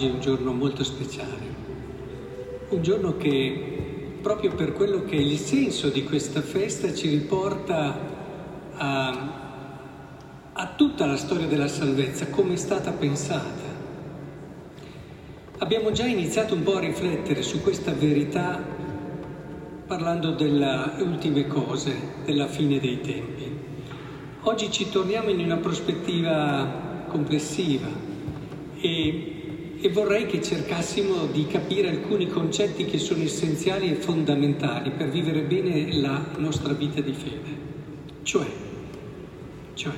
Oggi è un giorno molto speciale, un giorno che proprio per quello che è il senso di questa festa ci riporta a, a tutta la storia della salvezza, come è stata pensata. Abbiamo già iniziato un po' a riflettere su questa verità parlando delle ultime cose, della fine dei tempi. Oggi ci torniamo in una prospettiva complessiva e e vorrei che cercassimo di capire alcuni concetti che sono essenziali e fondamentali per vivere bene la nostra vita di fede. Cioè, cioè,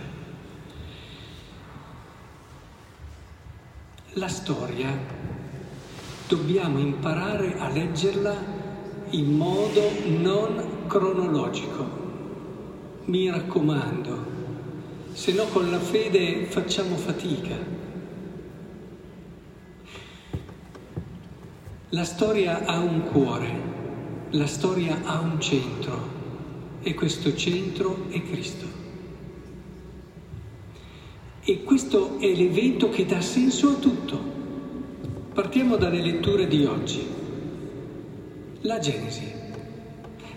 la storia dobbiamo imparare a leggerla in modo non cronologico. Mi raccomando, se no con la fede facciamo fatica. La storia ha un cuore, la storia ha un centro e questo centro è Cristo. E questo è l'evento che dà senso a tutto. Partiamo dalle letture di oggi. La Genesi.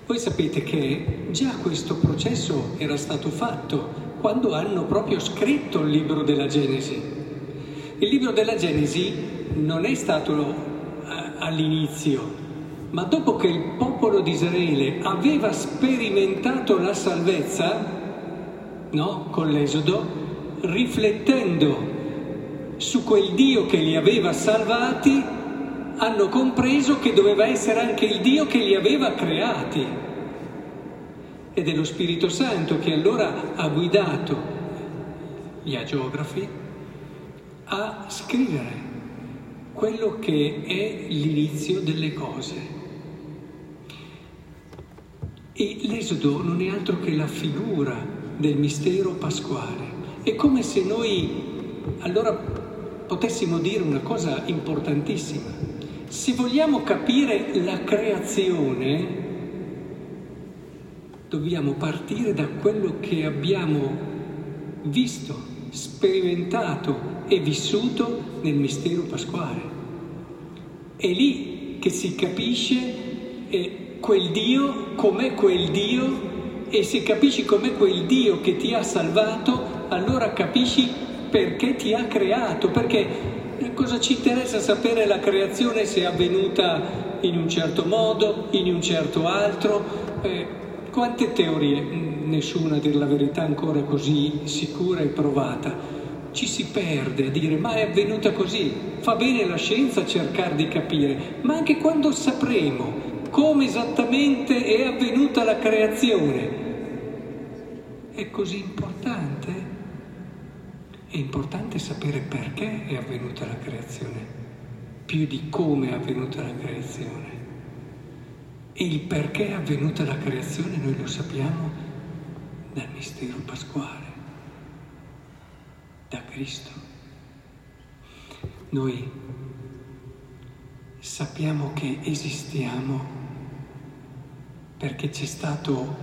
Voi sapete che già questo processo era stato fatto quando hanno proprio scritto il libro della Genesi. Il libro della Genesi non è stato all'inizio, ma dopo che il popolo di Israele aveva sperimentato la salvezza, no, con l'Esodo, riflettendo su quel Dio che li aveva salvati, hanno compreso che doveva essere anche il Dio che li aveva creati. Ed è lo Spirito Santo che allora ha guidato gli agiografi a scrivere quello che è l'inizio delle cose. E l'esodo non è altro che la figura del mistero pasquale. È come se noi allora potessimo dire una cosa importantissima. Se vogliamo capire la creazione, dobbiamo partire da quello che abbiamo visto, sperimentato e vissuto nel mistero pasquale. È lì che si capisce eh, quel Dio com'è quel Dio e se capisci com'è quel Dio che ti ha salvato, allora capisci perché ti ha creato, perché cosa ci interessa sapere la creazione se è avvenuta in un certo modo, in un certo altro? Eh, quante teorie? Nessuna, a dir la verità, ancora così sicura e provata ci si perde a dire ma è avvenuta così. Fa bene la scienza cercare di capire, ma anche quando sapremo come esattamente è avvenuta la creazione, è così importante. È importante sapere perché è avvenuta la creazione, più di come è avvenuta la creazione. E il perché è avvenuta la creazione noi lo sappiamo dal mistero pasquale da Cristo. Noi sappiamo che esistiamo perché c'è stato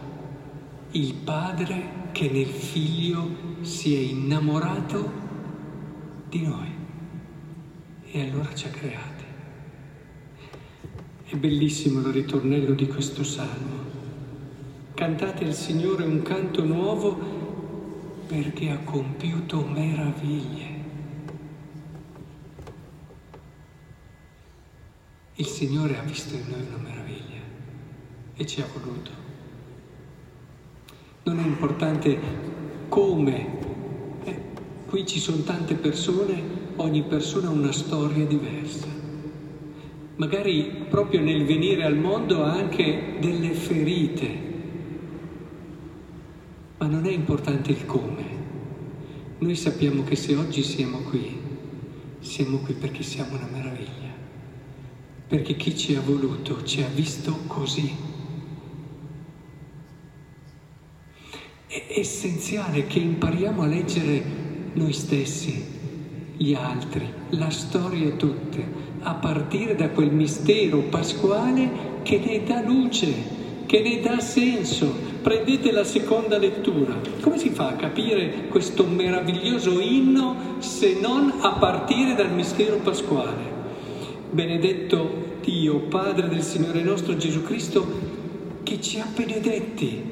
il Padre che nel Figlio si è innamorato di noi e allora ci ha creati. È bellissimo il ritornello di questo salmo. Cantate al Signore un canto nuovo perché ha compiuto meraviglie. Il Signore ha visto in noi una meraviglia e ci ha voluto. Non è importante come, eh, qui ci sono tante persone, ogni persona ha una storia diversa. Magari proprio nel venire al mondo ha anche delle ferite ma non è importante il come. Noi sappiamo che se oggi siamo qui, siamo qui perché siamo una meraviglia, perché chi ci ha voluto ci ha visto così. È essenziale che impariamo a leggere noi stessi, gli altri, la storia tutta, a partire da quel mistero pasquale che ne dà luce che ne dà senso. Prendete la seconda lettura. Come si fa a capire questo meraviglioso inno se non a partire dal mistero pasquale? Benedetto Dio, Padre del Signore nostro Gesù Cristo, che ci ha benedetti.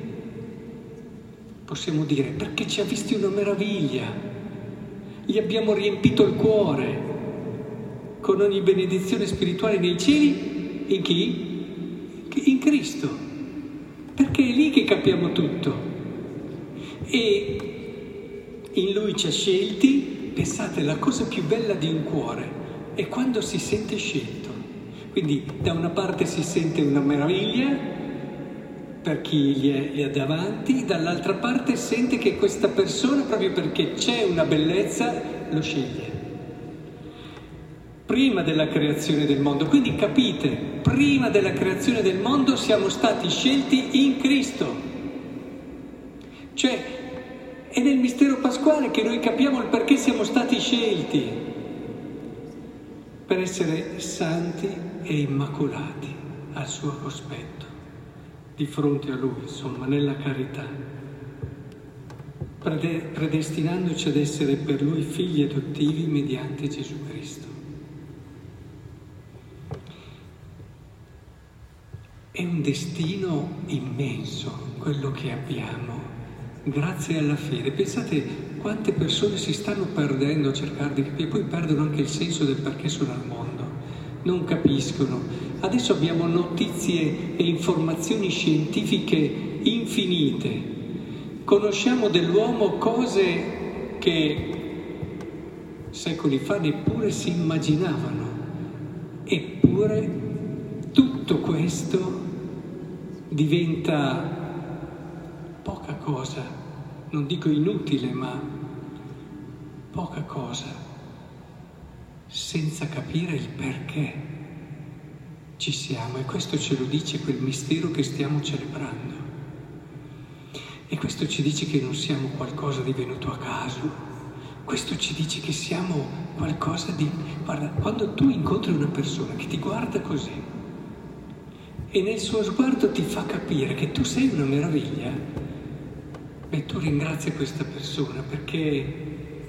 Possiamo dire perché ci ha visti una meraviglia. Gli abbiamo riempito il cuore con ogni benedizione spirituale nei cieli. In chi? In Cristo. Perché è lì che capiamo tutto. E in Lui ci ha scelti, pensate, la cosa più bella di un cuore è quando si sente scelto. Quindi da una parte si sente una meraviglia per chi gli è, gli è davanti, dall'altra parte sente che questa persona, proprio perché c'è una bellezza, lo sceglie. Prima della creazione del mondo, quindi capite, prima della creazione del mondo siamo stati scelti in Cristo. Cioè, è nel mistero pasquale che noi capiamo il perché siamo stati scelti per essere santi e immacolati al suo cospetto, di fronte a Lui, insomma, nella carità, predestinandoci ad essere per Lui figli adottivi mediante Gesù Cristo. Destino immenso quello che abbiamo grazie alla fede. Pensate quante persone si stanno perdendo a cercare di capire, poi perdono anche il senso del perché sono al mondo, non capiscono. Adesso abbiamo notizie e informazioni scientifiche infinite, conosciamo dell'uomo cose che secoli fa neppure si immaginavano, eppure tutto questo diventa poca cosa non dico inutile, ma poca cosa, senza capire il perché ci siamo. E questo ce lo dice quel mistero che stiamo celebrando. E questo ci dice che non siamo qualcosa di venuto a caso. Questo ci dice che siamo qualcosa di... Guarda, quando tu incontri una persona che ti guarda così e nel suo sguardo ti fa capire che tu sei una meraviglia, Beh, tu ringrazia questa persona perché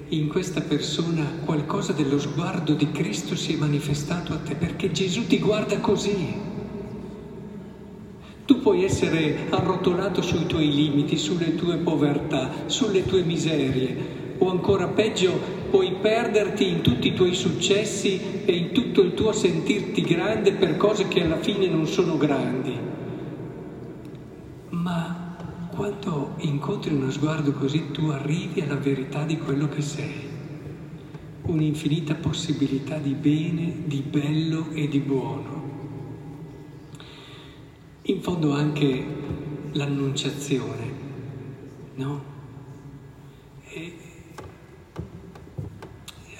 in questa persona qualcosa dello sguardo di Cristo si è manifestato a te, perché Gesù ti guarda così. Tu puoi essere arrotolato sui tuoi limiti, sulle tue povertà, sulle tue miserie, o ancora peggio, puoi perderti in tutti i tuoi successi e in tutto il tuo sentirti grande per cose che alla fine non sono grandi. Ma quando incontri uno sguardo così tu arrivi alla verità di quello che sei, un'infinita possibilità di bene, di bello e di buono. In fondo anche l'annunciazione, no?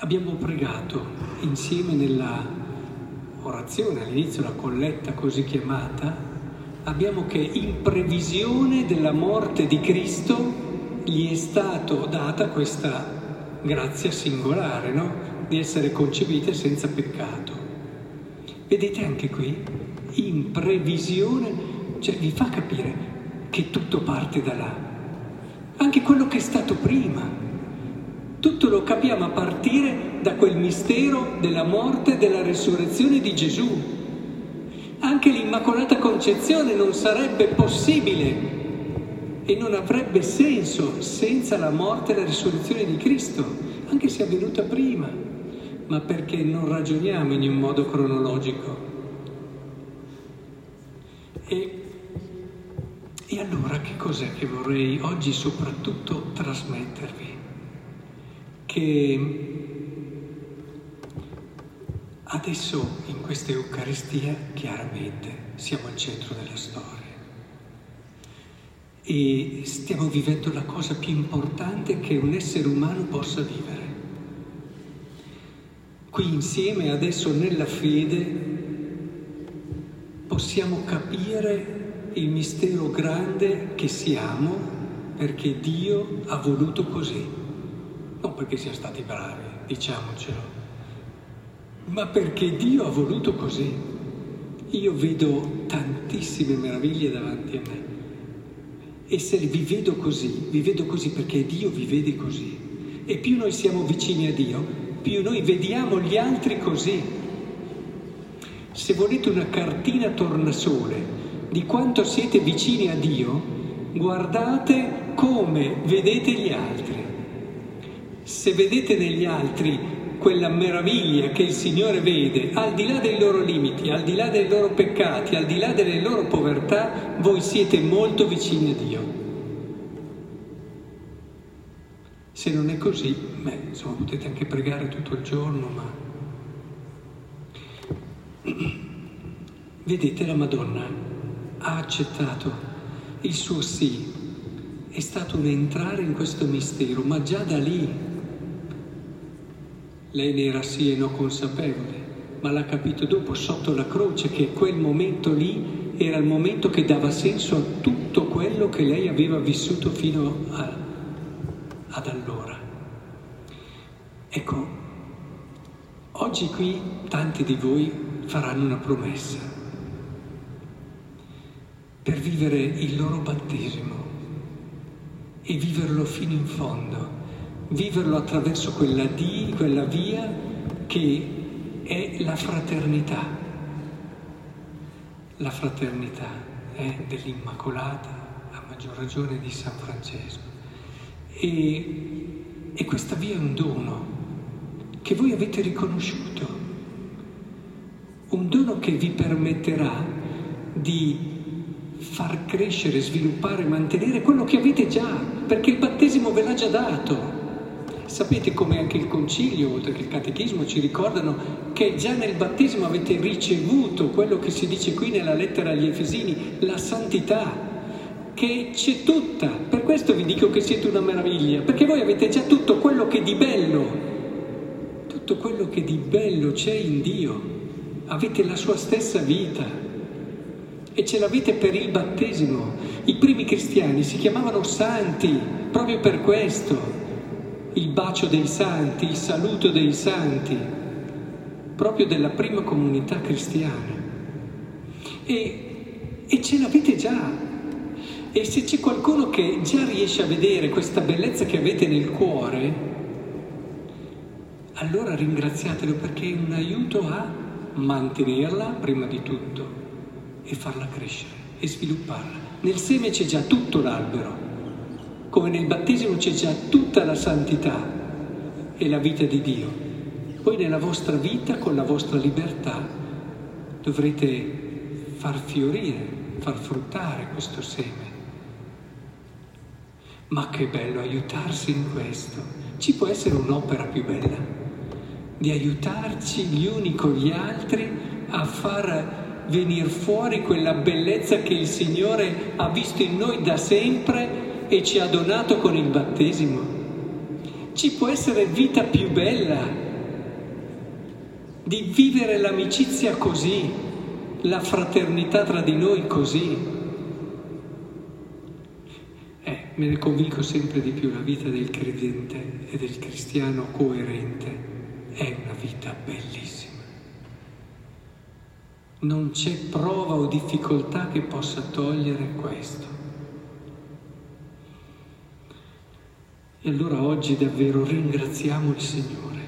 Abbiamo pregato insieme nella orazione, all'inizio la colletta così chiamata, abbiamo che in previsione della morte di Cristo gli è stato data questa grazia singolare, no? Di essere concepite senza peccato. Vedete anche qui, in previsione, cioè vi fa capire che tutto parte da là. Anche quello che è stato prima. Tutto lo capiamo a partire da quel mistero della morte e della resurrezione di Gesù anche l'Immacolata Concezione non sarebbe possibile e non avrebbe senso senza la morte e la risurrezione di Cristo, anche se avvenuta prima, ma perché non ragioniamo in un modo cronologico. E, e allora che cos'è che vorrei oggi soprattutto trasmettervi? Che Adesso in questa Eucaristia chiaramente siamo al centro della storia e stiamo vivendo la cosa più importante che un essere umano possa vivere. Qui insieme adesso nella fede possiamo capire il mistero grande che siamo perché Dio ha voluto così, non perché siamo stati bravi, diciamocelo ma perché Dio ha voluto così. io vedo tantissime meraviglie davanti a me. E se vi vedo così, vi vedo così perché Dio vi vede così. E più noi siamo vicini a Dio, più noi vediamo gli altri così. Se volete una cartina tornasole di quanto siete vicini a Dio, guardate come vedete gli altri. Se vedete negli altri quella meraviglia che il Signore vede, al di là dei loro limiti, al di là dei loro peccati, al di là delle loro povertà, voi siete molto vicini a Dio. Se non è così, beh, insomma, potete anche pregare tutto il giorno, ma... Vedete, la Madonna ha accettato il suo sì, è stato un entrare in questo mistero, ma già da lì lei ne era sì e no consapevole, ma l'ha capito dopo, sotto la croce, che quel momento lì era il momento che dava senso a tutto quello che lei aveva vissuto fino a, ad allora. Ecco, oggi qui tanti di voi faranno una promessa per vivere il loro battesimo e viverlo fino in fondo viverlo attraverso quella, di, quella via che è la fraternità, la fraternità è dell'Immacolata, a maggior ragione di San Francesco. E, e questa via è un dono che voi avete riconosciuto, un dono che vi permetterà di far crescere, sviluppare, mantenere quello che avete già, perché il battesimo ve l'ha già dato. Sapete come anche il concilio, oltre che il catechismo, ci ricordano che già nel battesimo avete ricevuto quello che si dice qui nella lettera agli Efesini, la santità, che c'è tutta. Per questo vi dico che siete una meraviglia, perché voi avete già tutto quello che di bello, tutto quello che di bello c'è in Dio. Avete la sua stessa vita e ce l'avete per il battesimo. I primi cristiani si chiamavano santi proprio per questo il bacio dei santi, il saluto dei santi, proprio della prima comunità cristiana. E, e ce l'avete già. E se c'è qualcuno che già riesce a vedere questa bellezza che avete nel cuore, allora ringraziatelo perché è un aiuto a mantenerla prima di tutto e farla crescere e svilupparla. Nel seme c'è già tutto l'albero come nel battesimo c'è già tutta la santità e la vita di Dio. Poi nella vostra vita, con la vostra libertà, dovrete far fiorire, far fruttare questo seme. Ma che bello aiutarsi in questo. Ci può essere un'opera più bella di aiutarci gli uni con gli altri a far venire fuori quella bellezza che il Signore ha visto in noi da sempre e ci ha donato con il battesimo. Ci può essere vita più bella di vivere l'amicizia così, la fraternità tra di noi così. Eh, me ne convinco sempre di più, la vita del credente e del cristiano coerente è una vita bellissima. Non c'è prova o difficoltà che possa togliere questo. E allora oggi davvero ringraziamo il Signore,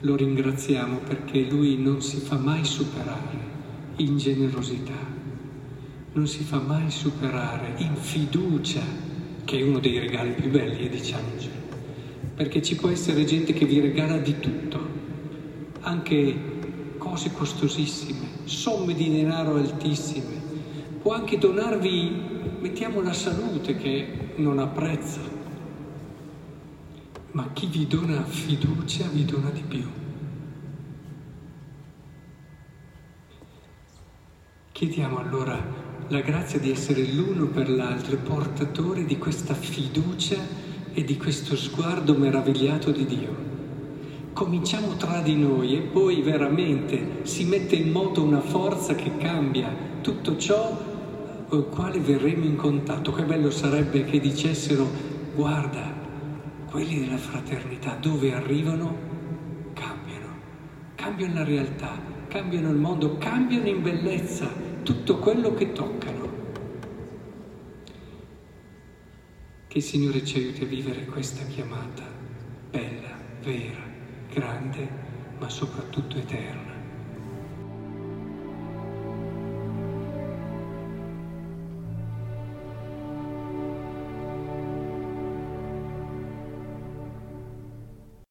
lo ringraziamo perché Lui non si fa mai superare in generosità, non si fa mai superare in fiducia, che è uno dei regali più belli, diciamocelo, perché ci può essere gente che vi regala di tutto, anche cose costosissime, somme di denaro altissime, può anche donarvi, mettiamo la salute che non ha prezzo ma chi vi dona fiducia vi dona di più. Chiediamo allora la grazia di essere l'uno per l'altro portatori di questa fiducia e di questo sguardo meravigliato di Dio. Cominciamo tra di noi e poi veramente si mette in moto una forza che cambia tutto ciò con il quale verremo in contatto. Che bello sarebbe che dicessero guarda, quelli della fraternità dove arrivano cambiano, cambiano la realtà, cambiano il mondo, cambiano in bellezza tutto quello che toccano. Che il Signore ci aiuti a vivere questa chiamata bella, vera, grande, ma soprattutto eterna.